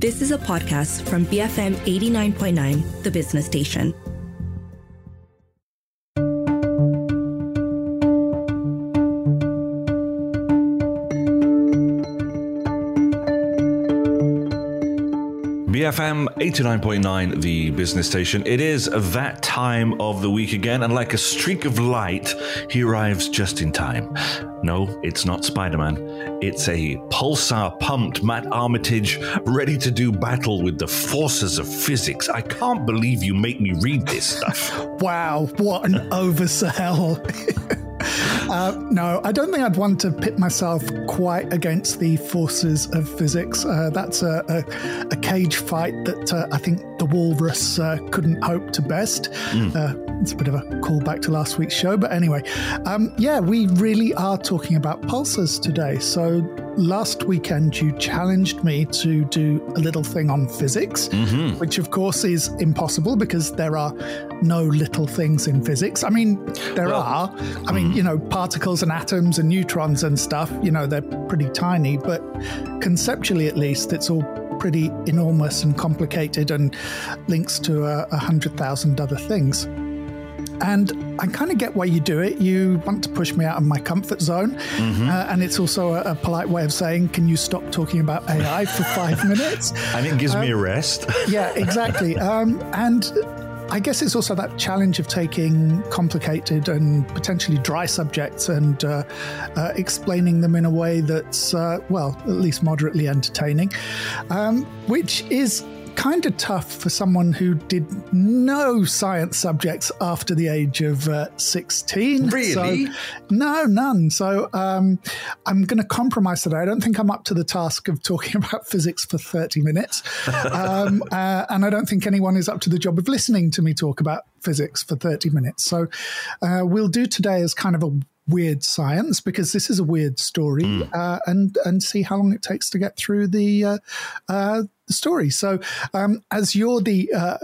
This is a podcast from BFM 89.9, the business station. BFM 89.9, the business station. It is that time of the week again, and like a streak of light, he arrives just in time. No, it's not Spider Man. It's a pulsar pumped Matt Armitage ready to do battle with the forces of physics. I can't believe you make me read this stuff. wow, what an oversell. Uh, no, I don't think I'd want to pit myself quite against the forces of physics. Uh, that's a, a, a, cage fight that uh, I think the walrus uh, couldn't hope to best. Mm. it's a bit of a callback to last week's show, but anyway, um, yeah, we really are talking about pulsars today. So last weekend you challenged me to do a little thing on physics, mm-hmm. which of course is impossible because there are no little things in physics. I mean, there well, are. I mean, mm. you know, particles and atoms and neutrons and stuff, you know, they're pretty tiny, but conceptually at least, it's all pretty enormous and complicated and links to a, a hundred thousand other things. And I kind of get why you do it. You want to push me out of my comfort zone. Mm-hmm. Uh, and it's also a, a, polite way of saying, can you stop talking about AI for five minutes? And it gives um, me a rest. yeah, exactly. Um, and I guess it's also that challenge of taking complicated and potentially dry subjects and uh, uh, explaining them in a way that's, uh, well, at least moderately entertaining, um, which is kind of tough for someone who did no science subjects after the age of uh, 16. Really? So, no, none. So um, I'm going to compromise today. I don't think I'm up to the task of talking about physics for 30 minutes. Um, uh, and I don't think anyone is up to the job of listening to me talk about physics for 30 minutes. So uh, we'll do today as kind of a weird science because this is a weird story, mm. uh, and and see how long it takes to get through the uh, uh, the story. So, um, as you're the uh,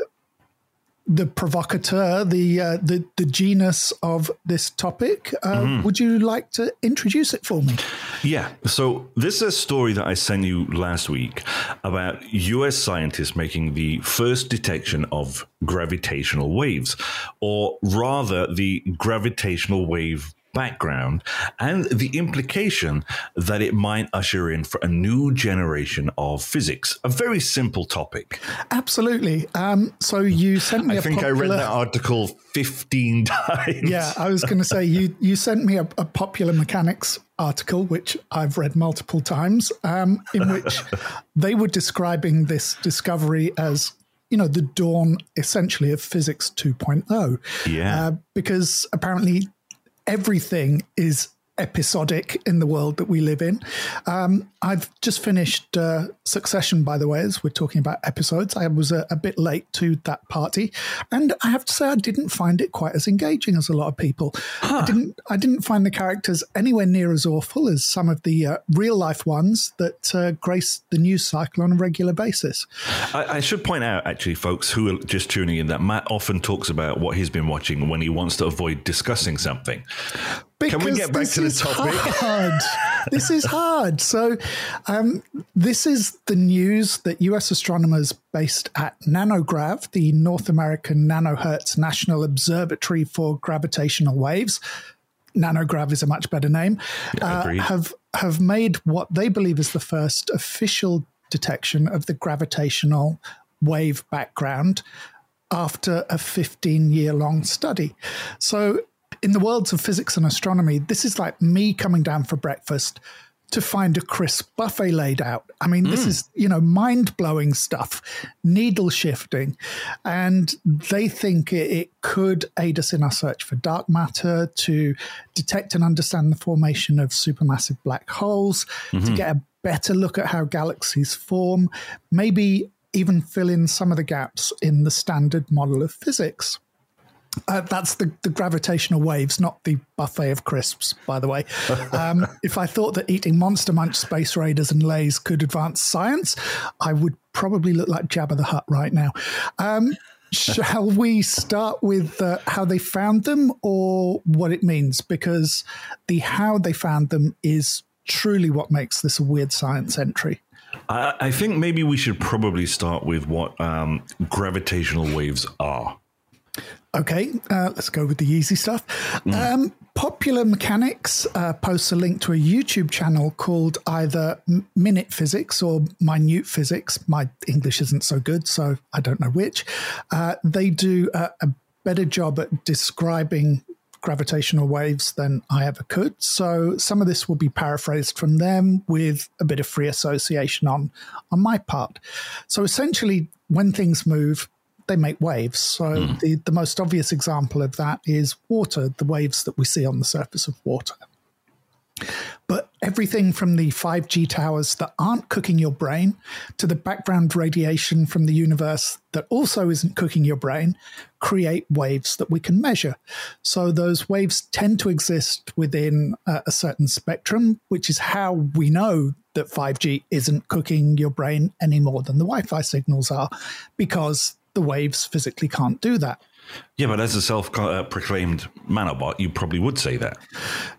the provocateur, the uh, the the genus of this topic. Uh, mm-hmm. Would you like to introduce it for me? Yeah. So this is a story that I sent you last week about U.S. scientists making the first detection of gravitational waves, or rather, the gravitational wave background and the implication that it might usher in for a new generation of physics. A very simple topic. Absolutely. Um, so you sent me. I think popular... I read that article fifteen times. Yeah, I was going to say you you sent me a, a, popular mechanics article which I've read multiple times, um, in which they were describing this discovery as you know the dawn essentially of physics 2.0 yeah uh, because apparently everything is episodic in the world that we live in. Um, I've just finished uh, Succession, by the way, as we're talking about episodes. I was a, a, bit late to that party, and I have to say I didn't find it quite as engaging as a lot of people. Huh. I didn't. I didn't find the characters anywhere near as awful as some of the uh, real life ones that uh, grace the news cycle on a regular basis. I, I should point out, actually, folks who are just tuning in, that Matt often talks about what he's been watching when he wants to avoid discussing something. Because Can we get back to the topic? Hard. this is hard. So, um, this is the news that US astronomers based at NanoGrav, the North American Nanohertz National Observatory for Gravitational Waves, NanoGrav is a much better name, yeah, uh, have have made what they believe is the first official detection of the gravitational wave background after a 15 year long study. So in the worlds of physics and astronomy, this is like me coming down for breakfast to find a crisp buffet laid out. I mean, mm. this is, you know, mind blowing stuff, needle shifting. And they think it, it, could aid us in our search for dark matter, to detect and understand the formation of supermassive black holes, mm-hmm. to get a better look at how galaxies form, maybe even fill in some of the gaps in the standard model of physics. Uh, that's the, the gravitational waves, not the buffet of crisps, by the way. Um, if I thought that eating Monster Munch Space Raiders and Lays could advance science, I would probably look like Jabba the Hutt right now. Um, shall we start with uh, how they found them or what it means? Because the how they found them is truly what makes this a weird science entry. I, I think maybe we should probably start with what um, gravitational waves are. Okay, uh, let's go with the easy stuff. Mm. Um, Popular Mechanics uh, posts a link to a YouTube channel called either Minute Physics or Minute Physics. My English isn't so good, so I don't know which. Uh, they do a, a better job at describing gravitational waves than I ever could. So some of this will be paraphrased from them with a bit of free association on on my part. So essentially, when things move, they make waves. So mm. the, the most obvious example of that is water, the waves that we see on the surface of water. But everything from the 5G towers that aren't cooking your brain to the background radiation from the universe that also isn't cooking your brain create waves that we can measure. So those waves tend to exist within a, certain spectrum, which is how we know that 5G isn't cooking your brain any more than the Wi Fi signals are, because the waves physically can't do that. Yeah, but as a self uh, proclaimed manobot, you probably would say that.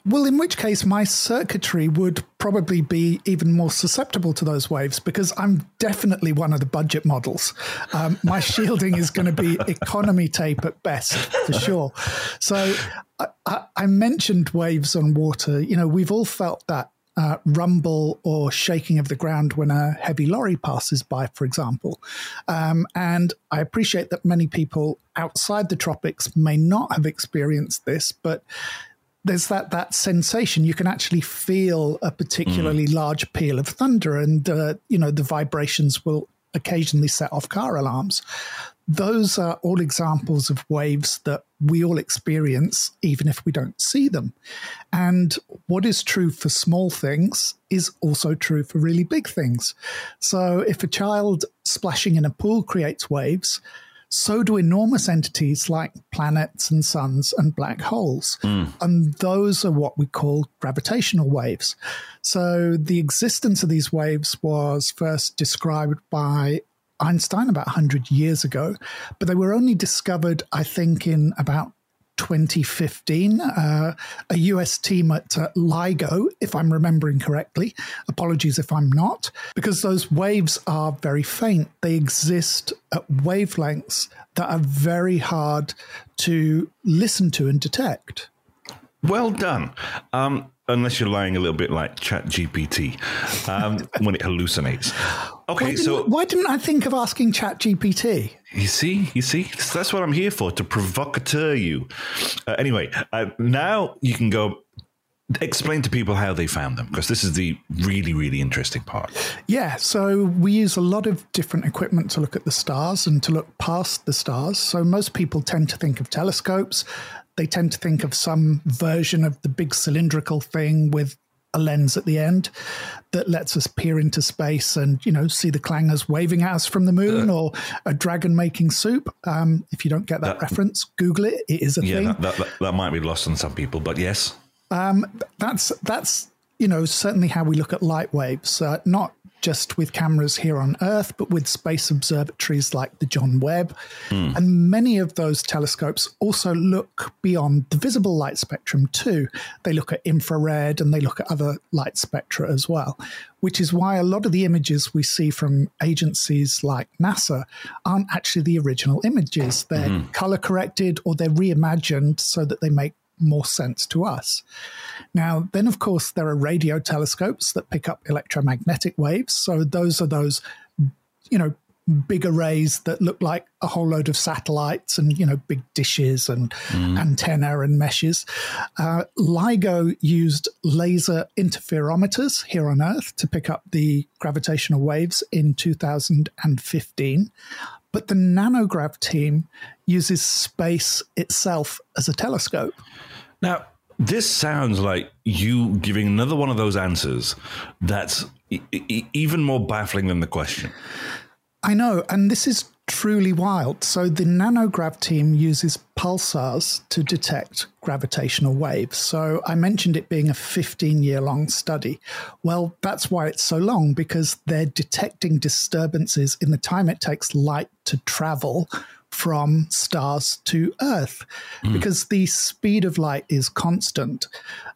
Well, in which case, my circuitry would probably be even more susceptible to those waves because I'm definitely one of the budget models. Um, my shielding is going to be economy tape at best, for sure. So I, I, I mentioned waves on water. You know, we've all felt that uh, rumble or shaking of the ground when a heavy lorry passes by, for example. Um, and I appreciate that many people outside the tropics may not have experienced this, but there's that that sensation. You can actually feel a particularly mm. large peal of thunder, and uh, you know the vibrations will occasionally set off car alarms those are all examples of waves that we all experience, even if we don't see them. And what is true for small things is also true for really big things. So if a child splashing in a pool creates waves, so do enormous entities like planets and suns and black holes. Mm. And those are what we call gravitational waves. So the existence of these waves was first described by Einstein about 100 years ago, but they were only discovered, I think, in about 2015. Uh, a US team at uh, LIGO, if I'm remembering correctly. Apologies if I'm not, because those waves are very faint. They exist at wavelengths that are very hard to listen to and detect. Well done. Um, unless you're lying a little bit like Chat GPT um, when it hallucinates. Okay, why so why didn't I think of asking Chat GPT? You see, you see, that's what I'm here for to provocateur you. Uh, anyway, uh, now you can go explain to people how they found them because this is the really really interesting part yeah so we use a lot of different equipment to look at the stars and to look past the stars so most people tend to think of telescopes they tend to think of some version of the big cylindrical thing with a lens at the end that lets us peer into space and you know see the clangers waving at us from the moon uh, or a dragon making soup. Um, if you don't get that, that, reference, Google it. It is a yeah, thing. That, that, that, might be lost on some people, but yes. Um, that's that's you know certainly how we look at light waves. Uh, not just with cameras here on Earth, but with space observatories like the John Webb. Mm. And many of those telescopes also look beyond the visible light spectrum too. They look at infrared and they look at other light spectra as well, which is why a lot of the images we see from agencies like NASA aren't actually the original images. They're mm. color corrected or they're reimagined so that they make more sense to us. Now, then, of course, there are radio telescopes that pick up electromagnetic waves. So those are those, you know, big arrays that look like a whole load of satellites and you know big dishes and mm. antenna and meshes. Uh, LIGO used laser interferometers here on Earth to pick up the gravitational waves in 2015. But the nanograv team uses space itself as a telescope. Now, this sounds like you giving another one of those answers that's e- e- even more baffling than the question. I know, and this is truly wild. So the nanograv team uses pulsars to detect gravitational waves. So I mentioned it being a 15 year long study. Well, that's why it's so long because they're detecting disturbances in the time it takes light to travel from stars to Earth mm. because the speed of light is constant.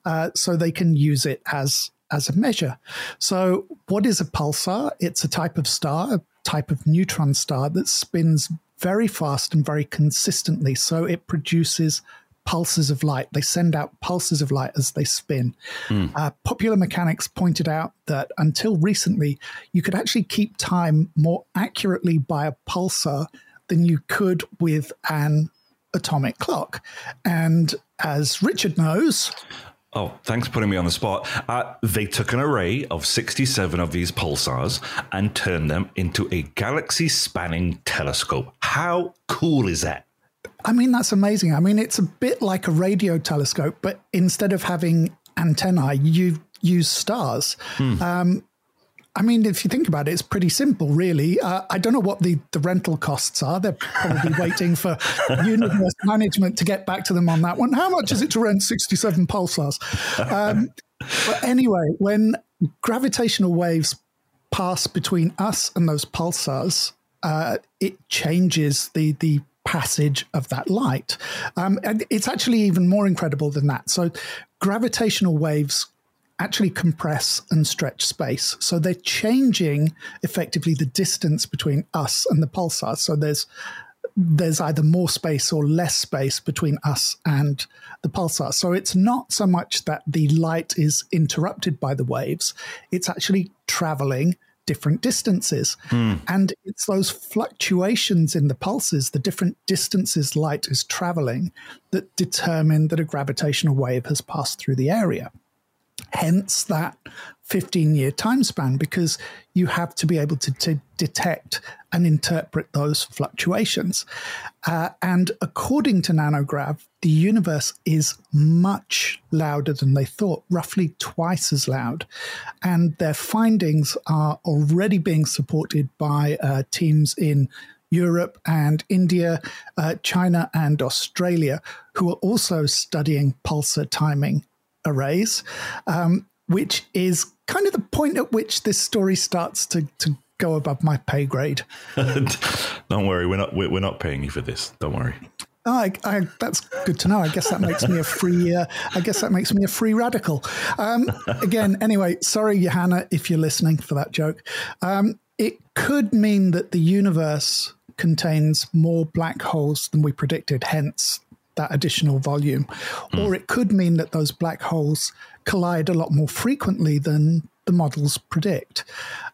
Uh, so they can use it as as a measure. So, what is a pulsar? It's a type of star, a type of neutron star that spins very fast and very consistently. So, it produces pulses of light. They send out pulses of light as they spin. Mm. Uh, popular mechanics pointed out that until recently, you could actually keep time more accurately by a pulsar than you could with an atomic clock. And as Richard knows, Oh, thanks for putting me on the spot. Uh, they took an array of 67 of these pulsars and turned them into a galaxy spanning telescope. How cool is that? I mean, that's amazing. I mean, it's a bit like a radio telescope, but instead of having antennae, you use stars. Hmm. Um, I mean, if you think about it, it's pretty simple, really. Uh, I don't know what the, the rental costs are. They're probably waiting for universe management to get back to them on that one. How much is it to rent 67 pulsars? Um, but anyway, when gravitational waves pass between us and those pulsars, uh, it changes the the passage of that light. Um, and it's actually even more incredible than that. So, gravitational waves actually compress and stretch space. So they're changing effectively the distance between us and the pulsar. So there's there's either more space or less space between us and the pulsar. So it's not so much that the light is interrupted by the waves, it's actually traveling different distances. Mm. And it's those fluctuations in the pulses, the different distances light is traveling, that determine that a gravitational wave has passed through the area. Hence that 15 year time span, because you have to be able to, to detect and interpret those fluctuations. Uh, and according to Nanograv, the universe is much louder than they thought, roughly twice as loud. And their findings are already being supported by uh, teams in Europe and India, uh, China and Australia, who are also studying pulsar timing arrays, um, which is kind of the point at which this story starts to, to go above my pay grade. Don't worry, we're not we're not paying you for this. Don't worry. Oh, I, I, that's good to know. I guess that makes me a free. Uh, I guess that makes me a free radical. Um, again, anyway, sorry, Johanna, if you're listening for that joke. Um, it could mean that the universe contains more black holes than we predicted. Hence, that additional volume. Mm. Or it could mean that those black holes collide a lot more frequently than the models predict.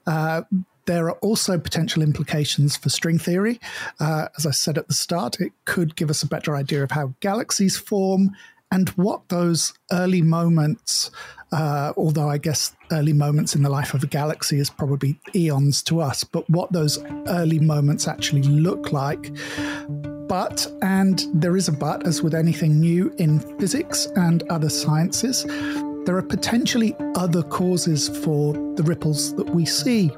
Uh, there are also potential implications for string theory. Uh, as I said at the start, it could give us a better idea of how galaxies form and what those early moments, uh, although I guess early moments in the life of a galaxy is probably eons to us, but what those early moments actually look like but, and there is a but, as with anything new in physics and other sciences, there are potentially other causes for the ripples that we see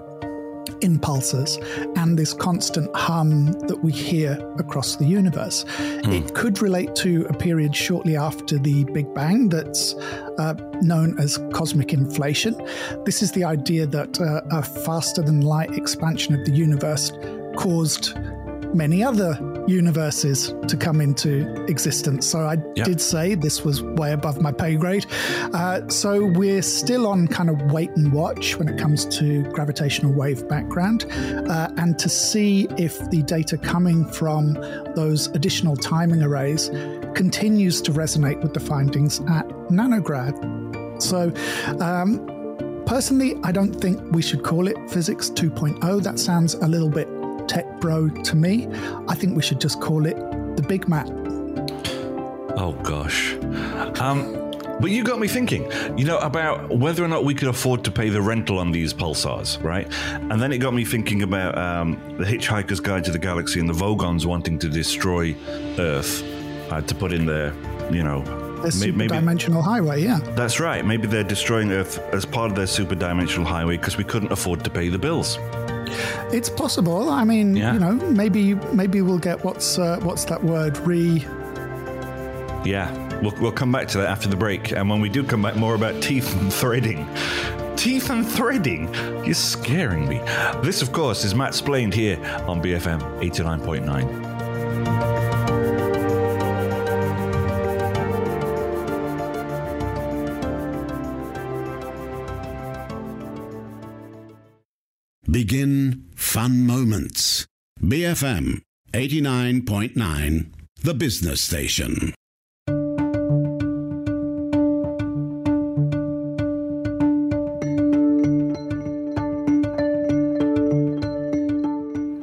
in pulsars and this constant hum that we hear across the universe. Hmm. It could relate to a period shortly after the Big Bang that's uh, known as cosmic inflation. This is the idea that uh, a faster than light expansion of the universe caused many other universes to come into existence. So I yep. did say this was way above my pay grade. Uh, so we're still on kind of wait and watch when it comes to gravitational wave background uh, and to see if the data coming from those additional timing arrays continues to resonate with the findings at Nanograv. So, um, Personally, I don't think we should call it physics 2.0. That sounds a little bit tech bro to me. I think we should just call it the Big Mac. Oh gosh. Um, but you got me thinking, you know, about whether or not we could afford to pay the rental on these pulsars, right? And then it got me thinking about um, the Hitchhiker's Guide to the Galaxy and the Vogons wanting to destroy Earth uh, to put in their, you know, the super maybe, dimensional highway, yeah. That's right. Maybe they're destroying Earth as part of their super dimensional highway because we couldn't afford to pay the bills. It's possible. I mean, yeah. you know, maybe maybe we'll get what's uh, what's that word re. Yeah, we'll we'll come back to that after the break, and when we do come back, more about teeth and threading. Teeth and threading? You're scaring me. This, of course, is Mattsplained here on BFM 89.9. begin fun moments. BFM 89.9, the business station.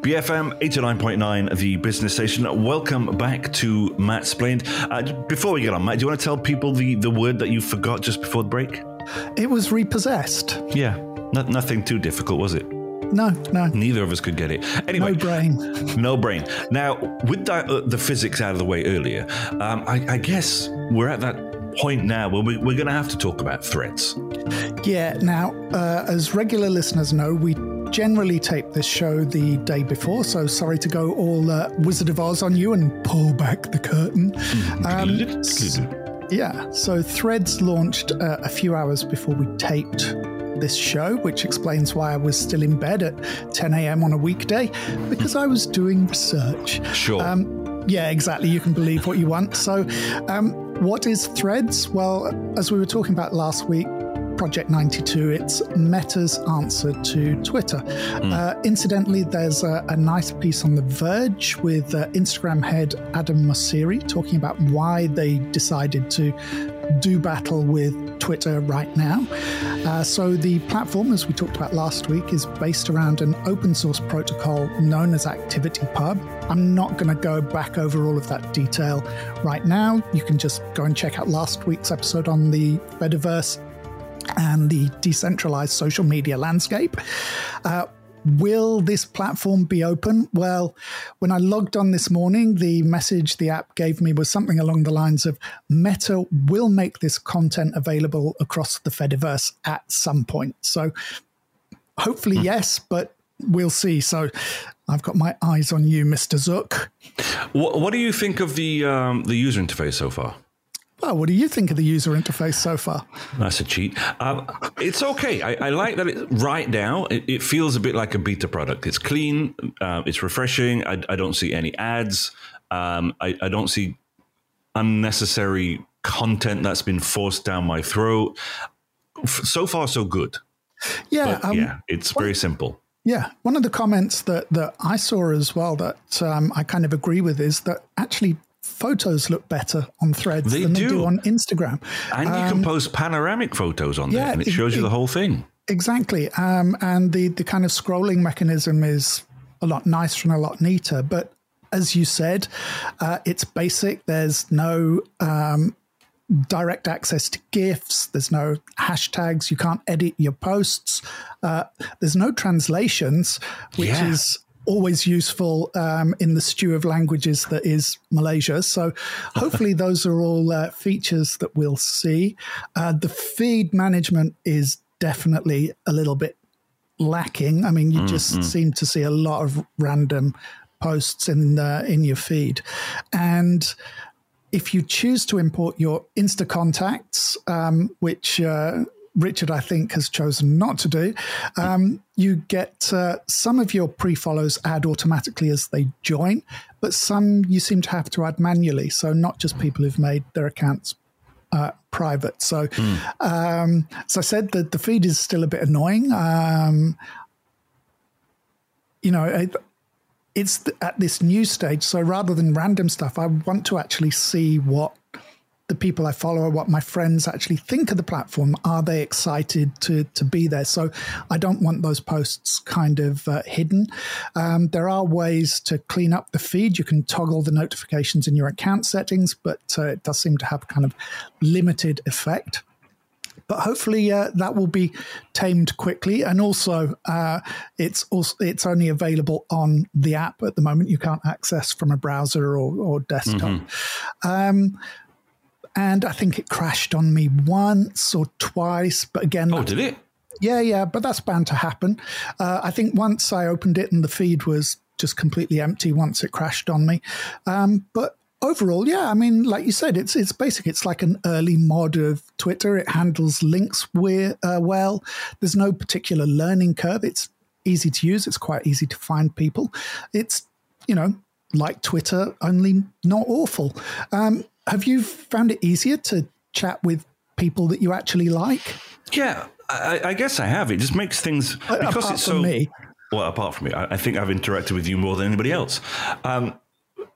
BFM 89.9, the business station. Welcome back to Mattsplained. Uh, before we get on, Matt, do you want to tell people the, the word that you forgot just before the break? It was repossessed. Yeah, not, nothing too difficult, was it? No, no. Neither of us could get it. Anyway, No brain. no brain. Now, with that, uh, the physics out of the way earlier, um, I, I guess we're at that point now where we, we're going to have to talk about Threads. Yeah, now, uh, as regular listeners know, we generally tape this show the day before, so sorry to go all uh, Wizard of Oz on you and pull back the curtain. Um, yeah, so Threads launched uh, a few hours before we taped this show, which explains why I was still in bed at 10 a.m. on a weekday because I was doing research. Sure. Um, yeah, exactly. You can believe what you want. So, um, what is Threads? Well, as we were talking about last week, Project 92, it's Meta's answer to Twitter. Uh, incidentally, there's a, a nice piece on The Verge with uh, Instagram head Adam Mosseri talking about why they decided to do battle with Twitter right now. Uh, so, the platform, as we talked about last week, is based around an open source protocol known as ActivityPub. I'm not going to go back over all of that detail right now. You can just go and check out last week's episode on the Fediverse and the decentralized social media landscape. Uh, will this platform be open? Well, when I logged on this morning, the message the app gave me was something along the lines of Meta will make this content available across the Fediverse at some point. So hopefully, yes, but we'll see. So I've got my eyes on you, Mr. Zook. What, what do you think of the um, the user interface so far? Well, what do you think of the user interface so far? That's a cheat. Um, it's okay. I, I like that it right now. It, it feels a bit like a beta product. It's clean. Uh, it's refreshing. I, I don't see any ads. Um, I, I don't see unnecessary content that's been forced down my throat. So far, so good. Yeah, um, yeah, it's very simple. Yeah, one of the comments that that I saw as well that um, I kind of agree with is that actually photos look better on Threads They than they do. do on Instagram. And you can post panoramic photos on there, Um, and it it- shows you it- the whole thing. Exactly, um, and the the kind of scrolling mechanism is a lot nicer and a lot neater. But as you said, uh, it's basic. There's no um, direct access to GIFs. There's no hashtags. You can't edit your posts. Uh, there's no translations, which Yeah. is always useful um, in the stew of languages that is Malaysia. So hopefully those are all uh, features that we'll see. Uh, the feed management is definitely a little bit lacking. I mean, you just seem to see a lot of random posts in uh, in your feed, and if you choose to import your Insta contacts, um, which uh, Richard, I think, has chosen not to do, um, you get uh, some of your pre follows add automatically as they join, but some you seem to have to add manually. So, not just people who've made their accounts uh, private. So, um, as I said, the, the feed is still a bit annoying. Um, you know, it, it's th- at this new stage. So rather than random stuff, I want to actually see what the people I follow, are what my friends actually think of the platform. Are they excited to to be there? So I don't want those posts kind of uh, hidden. Um, there are ways to clean up the feed. You can toggle the notifications in your account settings, but uh, it does seem to have kind of limited effect but hopefully uh, that will be tamed quickly. And also, uh, it's also it's only available on the app at the moment. You can't access from a browser or, or desktop. Um, and I think it crashed on me once or twice, but again, Oh, did it? yeah, yeah, but that's bound to happen. Uh, I think once I opened it and the feed was just completely empty once it crashed on me. Um, but overall, yeah, I mean, like you said, it's it's basic. It's like an early mod of Twitter. It handles links we- uh, well. There's no particular learning curve. It's easy to use. It's quite easy to find people. It's you know like Twitter, only not awful. Um, have you found it easier to chat with people that you actually like? Yeah, I, I guess I have. It just makes things because Apart it's from so. me. well, apart from me, I, I, think I've interacted with you more than anybody else. Um,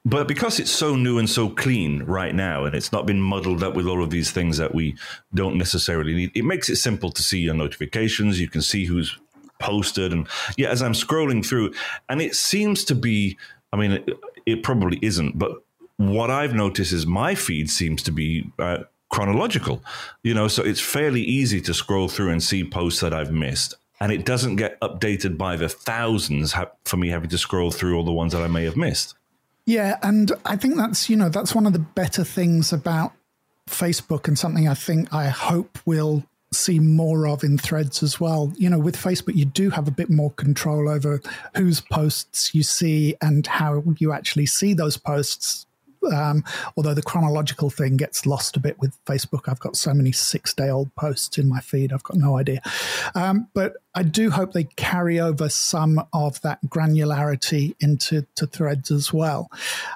but because it's so new and so clean right now, and it's not been muddled up with all of these things that we don't necessarily need, it makes it simple to see your notifications. You can see who's posted, and yeah, as I'm scrolling through, and it seems to be. I mean, it, it probably isn't, but what I've noticed is my feed seems to be uh, chronological. You know, so it's fairly easy to scroll through and see posts that I've missed. And it doesn't get updated by the thousands for me having to scroll through all the ones that I may have missed. Yeah, and I think that's you know that's one of the better things about Facebook and something I think I hope will see more of in threads as well. You know, with Facebook, you do have a bit more control over whose posts you see and how you actually see those posts um, although the chronological thing gets lost a bit with Facebook. I've got so many six day old posts in my feed, I've got no idea. Um, but I do hope they carry over some of that granularity into to threads as well.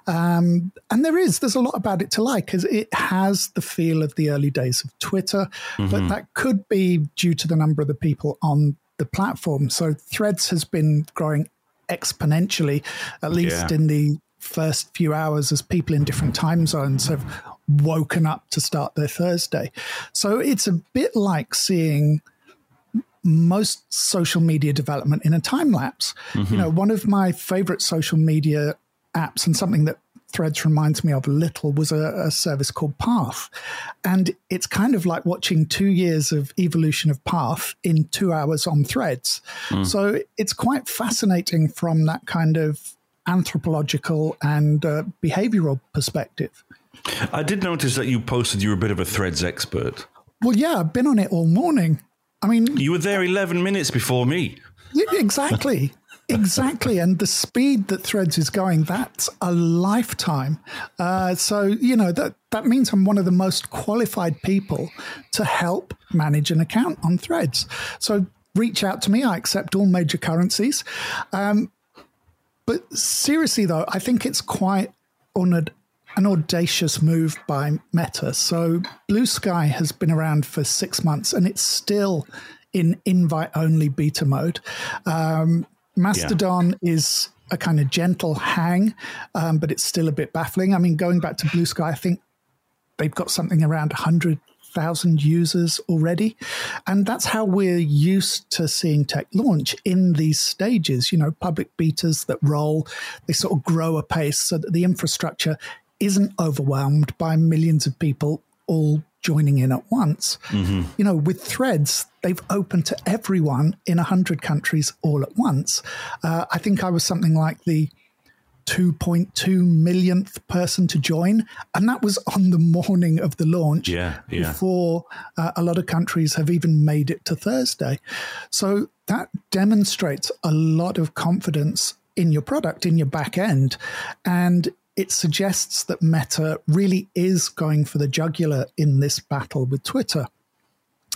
Um, and there is, there's a lot about it to like because it has the feel of the early days of Twitter, mm-hmm. but that could be due to the number of the people on the platform. So Threads has been growing exponentially, at least yeah. in the first few hours as people in different time zones have woken up to start their Thursday. So it's a bit like seeing most social media development in a time lapse. Mm-hmm. You know, one of my favorite social media apps and something that Threads reminds me of a little was a, a, service called Path. And it's kind of like watching two years of evolution of Path in two hours on Threads. Mm. So it's quite fascinating from that kind of anthropological and uh, behavioral perspective. I did notice that you posted you were a bit of a threads expert. Well, yeah, I've been on it all morning. I mean, you were there 11 minutes before me. Yeah, exactly. exactly. And the speed that Threads is going, that's a lifetime. Uh, so, you know, that, that means I'm one of the most qualified people to help manage an account on Threads. So reach out to me. I accept all major currencies. Um, but seriously, though, I think it's quite an, an audacious move by Meta. So Blue Sky has been around for six months and it's still in invite only beta mode. Um, Mastodon yeah. is a kind of gentle hang, um, but it's still a bit baffling. I mean, going back to Blue Sky, I think they've got something around 100 thousand users already. And that's how we're used to seeing tech launch in these stages, you know, public betas that roll, they sort of grow apace so that the infrastructure isn't overwhelmed by millions of people all joining in at once. Mm-hmm. You know, with threads, they've opened to everyone in 100 countries all at once. Uh, I think I was something like the 2.2 millionth person to join. And that was on the morning of the launch yeah, yeah. before uh, a lot of countries have even made it to Thursday. So that demonstrates a lot of confidence in your product, in your back end. And it suggests that Meta really is going for the jugular in this battle with Twitter.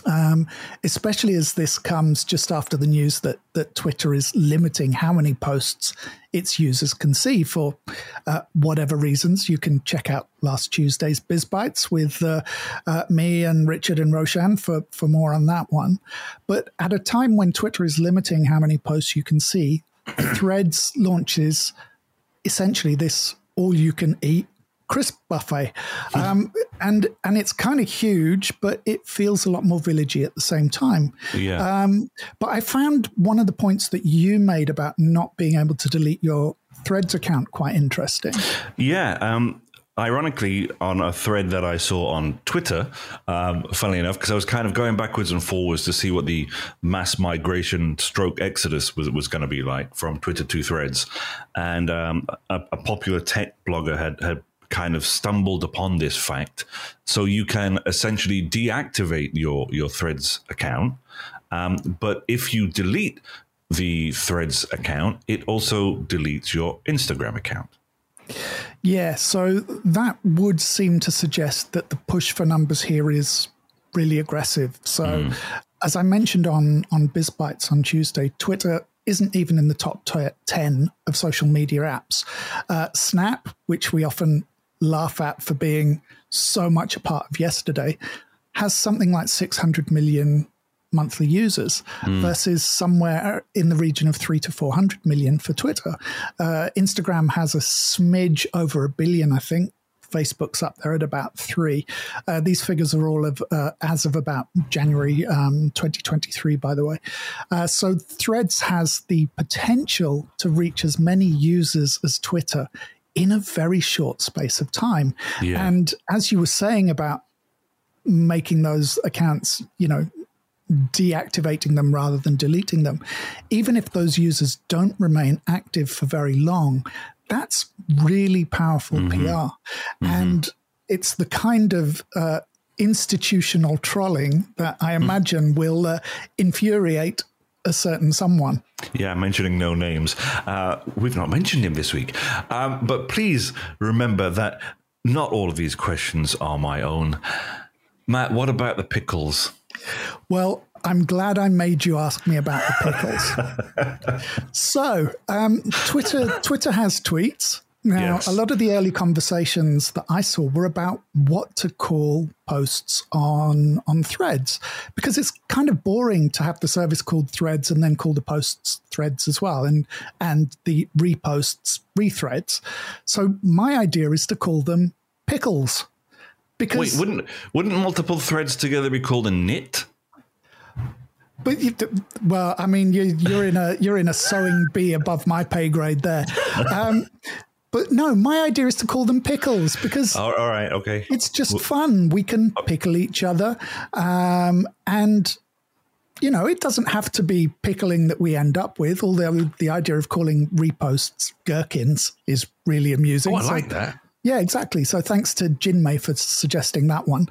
Um, especially as this comes just after the news that that Twitter is limiting how many posts its users can see for uh, whatever reasons. You can check out last Tuesday's BizBytes with uh, uh, me and Richard and Roshan for for more on that one. But at a time when Twitter is limiting how many posts you can see, Threads launches essentially this all you can eat crisp buffet, um, and and it's kind of huge, but it feels a lot more villagey at the same time. Yeah. Um, but I found one of the points that you made about not being able to delete your Threads account quite interesting. Yeah. Um, ironically, on a thread that I saw on Twitter, um, funnily enough, because I was kind of going backwards and forwards to see what the mass migration stroke exodus was, was going to be like from Twitter to threads. And um, a, a, popular tech blogger had, had kind of stumbled upon this fact. So you can essentially deactivate your, your Threads account. Um, but if you delete the Threads account, it also deletes your Instagram account. Yeah, so that would seem to suggest that the push for numbers here is really aggressive. So, mm. as I mentioned on on BizBytes on Tuesday, Twitter isn't even in the top t- 10 of social media apps. Uh, Snap, which we often laugh at for being so much a part of yesterday, has something like 600 million monthly users versus somewhere in the region of three to 400 million for Twitter. Uh, Instagram has a smidge over a billion, I think. Facebook's up there at about three. Uh, these figures are all of uh, as of about January um, 2023, by the way. Uh, so Threads has the potential to reach as many users as Twitter in a very short space of time. Yeah. And as you were saying about making those accounts, you know, deactivating them rather than deleting them, even if those users don't remain active for very long, that's really powerful PR. And it's the kind of uh, institutional trolling that I imagine will uh, infuriate a certain someone. Yeah, mentioning no names. Uh, we've not mentioned him this week. Um, but please remember that not all of these questions are my own. Matt, what about the pickles? Well, I'm glad I made you ask me about the pickles. so, um, Twitter Twitter has tweets. Now, Yes. a lot of the early conversations that I saw were about what to call posts on on Threads, because it's kind of boring to have the service called Threads and then call the posts Threads as well, and and the reposts rethreads. So my idea is to call them pickles, because Wait, wouldn't wouldn't multiple threads together be called a knit? But you, well, I mean, you, you're in a you're in a sewing bee above my pay grade there. Um, but no, my idea is to call them pickles because all right, okay. it's just fun. We can pickle each other, um, and you know, it doesn't have to be pickling that we end up with. Although the idea of calling reposts gherkins is really amusing. Oh, I So- like that. yeah, exactly. So thanks to Jinmei for suggesting that one.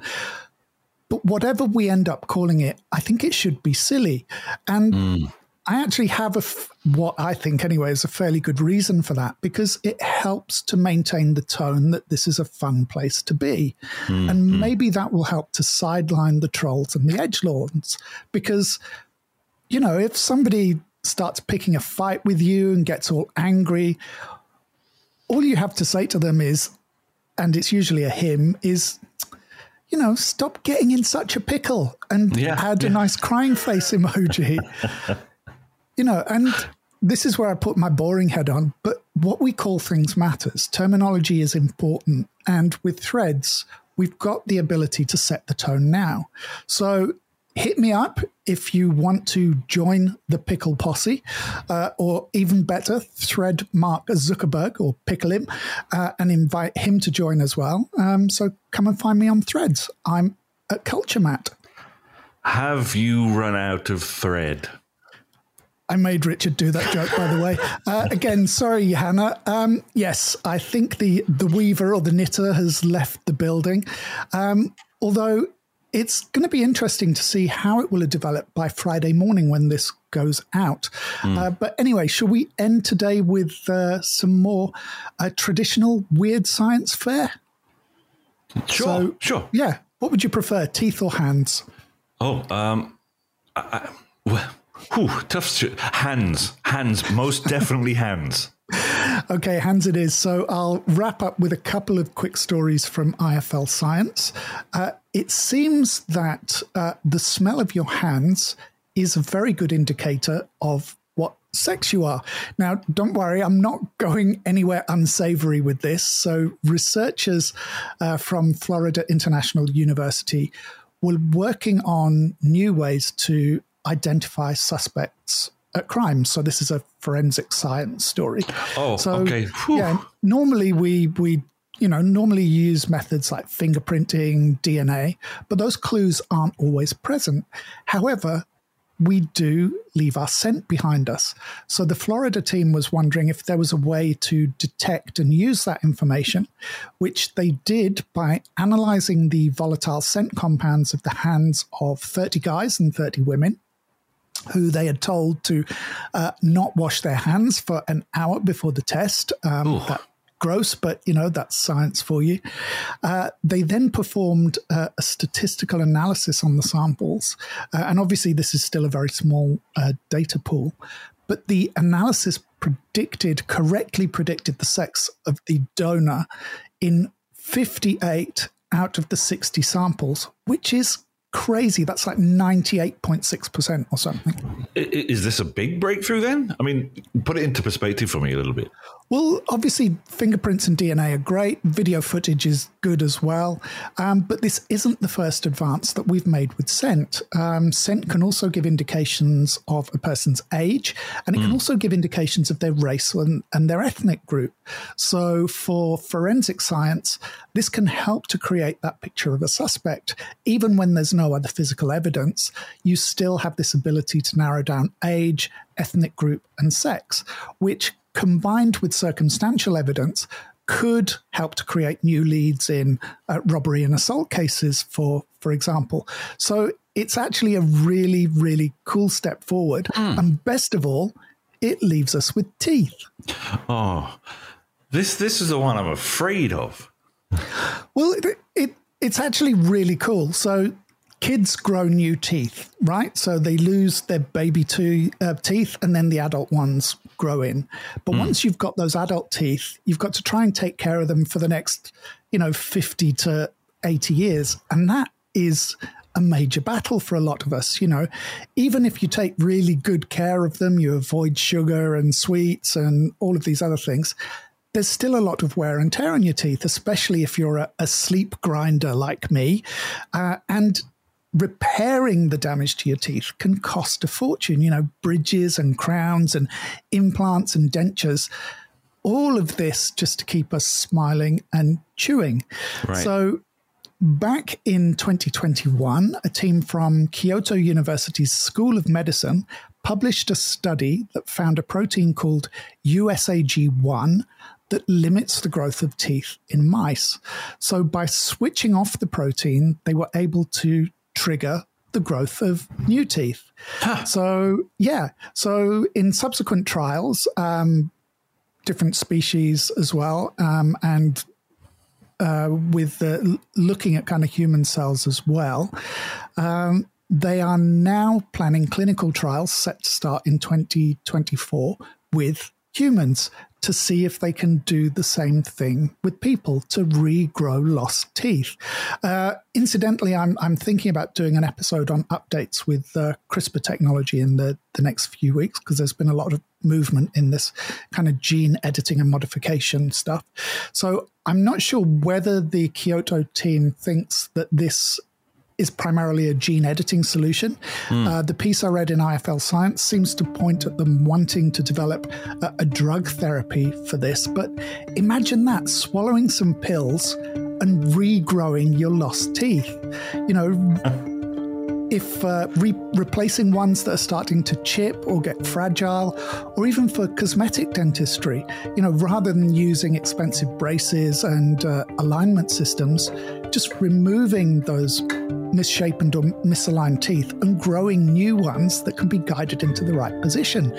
But whatever we end up calling it, I think it should be silly. And I actually have a f- what I think anyway is a fairly good reason for that because it helps to maintain the tone that this is a fun place to be. Hmm, and hmm. maybe that will help to sideline the trolls and the edge lords because you know, if somebody starts picking a fight with you and gets all angry, all you have to say to them is, and it's usually a him, is, you know, stop getting in such a pickle and Yeah, add a nice crying face emoji. you know, and this is where I put my boring head on, but what we call things matters. Terminology is important. And with threads, we've got the ability to set the tone now. So hit me up if you want to join the Pickle Posse, uh, or even better, thread Mark Zuckerberg or pickle him uh, and invite him to join as well. Um, so come and find me on threads. I'm at Culture Mat. Have you run out of thread? I made Richard do that joke, by the way. Uh, again, sorry, Hannah. Um, yes, I think the the weaver or the knitter has left the building. Um, although it's going to be interesting to see how it will develop by Friday morning when this goes out. Uh, but anyway, shall we end today with uh, some more uh, traditional weird science fair? Sure, So- sure. Yeah. What would you prefer, teeth or hands? Oh, um, I, I, whew, tough. sh- Hands, hands, most definitely hands. Okay, hands it is. So I'll wrap up with a couple of quick stories from IFL Science. Uh, it seems that uh, the smell of your hands is a very good indicator of what sex you are. Now, don't worry, I'm not going anywhere unsavory with this. So, researchers uh, from Florida International University were working on new ways to identify suspects at crimes. So, this is a forensic science story. Oh, So, okay. Whew. Yeah, normally we we you know normally use methods like fingerprinting, DNA, but those clues aren't always present. However, we do leave our scent behind us. So the Florida team was wondering if there was a way to detect and use that information, which they did by analyzing the volatile scent compounds of the hands of 30 guys and 30 women who they had told to uh, not wash their hands for an hour before the test. Um, that gross, but you know that's science for you. Uh, they then performed uh, a statistical analysis on the samples, uh, and obviously this is still a very small uh, data pool, but the analysis predicted correctly predicted the sex of the donor in 58 out of the 60 samples, which is crazy. That's like 98.6% or something. Is this a big breakthrough then? I mean, put it into perspective for me a little bit. Well, obviously, fingerprints and DNA are great. Video footage is good as well. Um, but this isn't the first advance that we've made with Scent. Um, Scent can also give indications of a person's age, and it mm. can hmm. also give indications of their race and, and their ethnic group. So, for forensic science, this can help to create that picture of a suspect. Even when there's no other physical evidence, you still have this ability to narrow down age, ethnic group, and sex, which combined with circumstantial evidence, could help to create new leads in uh, robbery and assault cases, for for example. So it's actually a really, really cool step forward. Mm. And best of all, it leaves us with teeth. Oh, this this is the one I'm afraid of. Well, it, it it's actually really cool. So kids grow new teeth, right? So they lose their baby to, uh, teeth and then the adult ones grow in. But mm. once you've got those adult teeth, you've got to try and take care of them for the next, you know, 50 to 80 years. And that is a major battle for a lot of us. You know, even if you take really good care of them, you avoid sugar and sweets and all of these other things, there's still a lot of wear and tear on your teeth, especially if you're a, a sleep grinder like me. Uh, and repairing the damage to your teeth can cost a fortune. You know, bridges and crowns and implants and dentures. All of this just to keep us smiling and chewing. Right. So, back in 2021, a team from Kyoto University's School of Medicine published a study that found a protein called USAG1 that limits the growth of teeth in mice. So, by switching off the protein, they were able to trigger the growth of new teeth. Huh. So, yeah. So, in subsequent trials, um, different species as well, um, and uh, with uh, looking at kind of human cells as well. Um, they are now planning clinical trials set to start in 2024 with humans to see if they can do the same thing with people to regrow lost teeth. Uh, incidentally, I'm, I'm thinking about doing an episode on updates with uh, CRISPR technology in the, the next few weeks because there's been a lot of movement in this kind of gene editing and modification stuff. So I'm not sure whether the Kyoto team thinks that this is primarily a gene editing solution. Mm. Uh, the piece I read in IFL Science seems to point at them wanting to develop a, a drug therapy for this. But imagine that swallowing some pills and regrowing your lost teeth. You know, if uh, re- replacing ones that are starting to chip or get fragile, or even for cosmetic dentistry, you know, rather than using expensive braces and uh, alignment systems, just removing those misshapen or misaligned teeth and growing new ones that can be guided into the right position.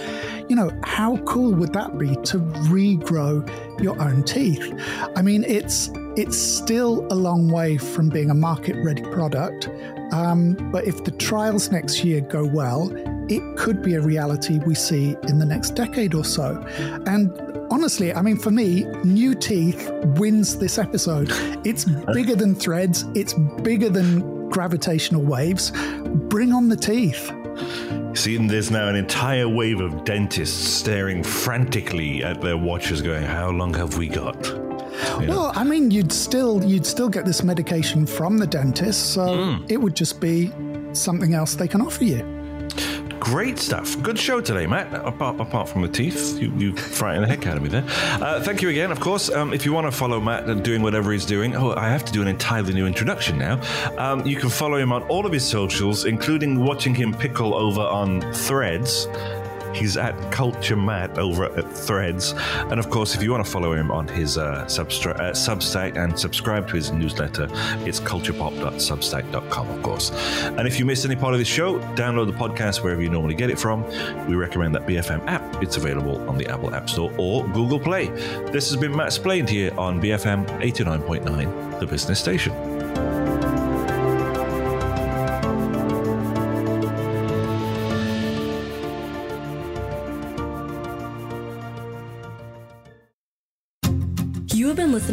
You know, how cool would that be to regrow your own teeth? I mean, it's it's still a long way from being a market ready product, um, but if the trials next year go well, it could be a reality we see in the next decade or so. And honestly, I mean, for me, new teeth wins this episode. It's bigger than threads, it's bigger than gravitational waves. Bring on the teeth. See, there's now an entire wave of dentists staring frantically at their watches, going, How long have we got? You know? Well, I mean, you'd still you'd still get this medication from the dentist, so mm. it would just be something else they can offer you. Great stuff. Good show today, Matt. Apart, apart from the teeth, you, you frightened the heck out of me there. Uh, thank you again. Of course, um, if you want to follow Matt and doing whatever he's doing, oh, I have to do an entirely new introduction now. Um, you can follow him on all of his socials, including watching him pickle over on Threads. He's at Culture Matt over at Threads. And of course, if you want to follow him on his uh, substra- uh, Substack and subscribe to his newsletter, it's culturepop.substack.com, of course. And if you missed any part of this show, download the podcast wherever you normally get it from. We recommend that BFM app. It's available on the Apple App Store or Google Play. This has been Mattsplained here on BFM 89.9, the business station.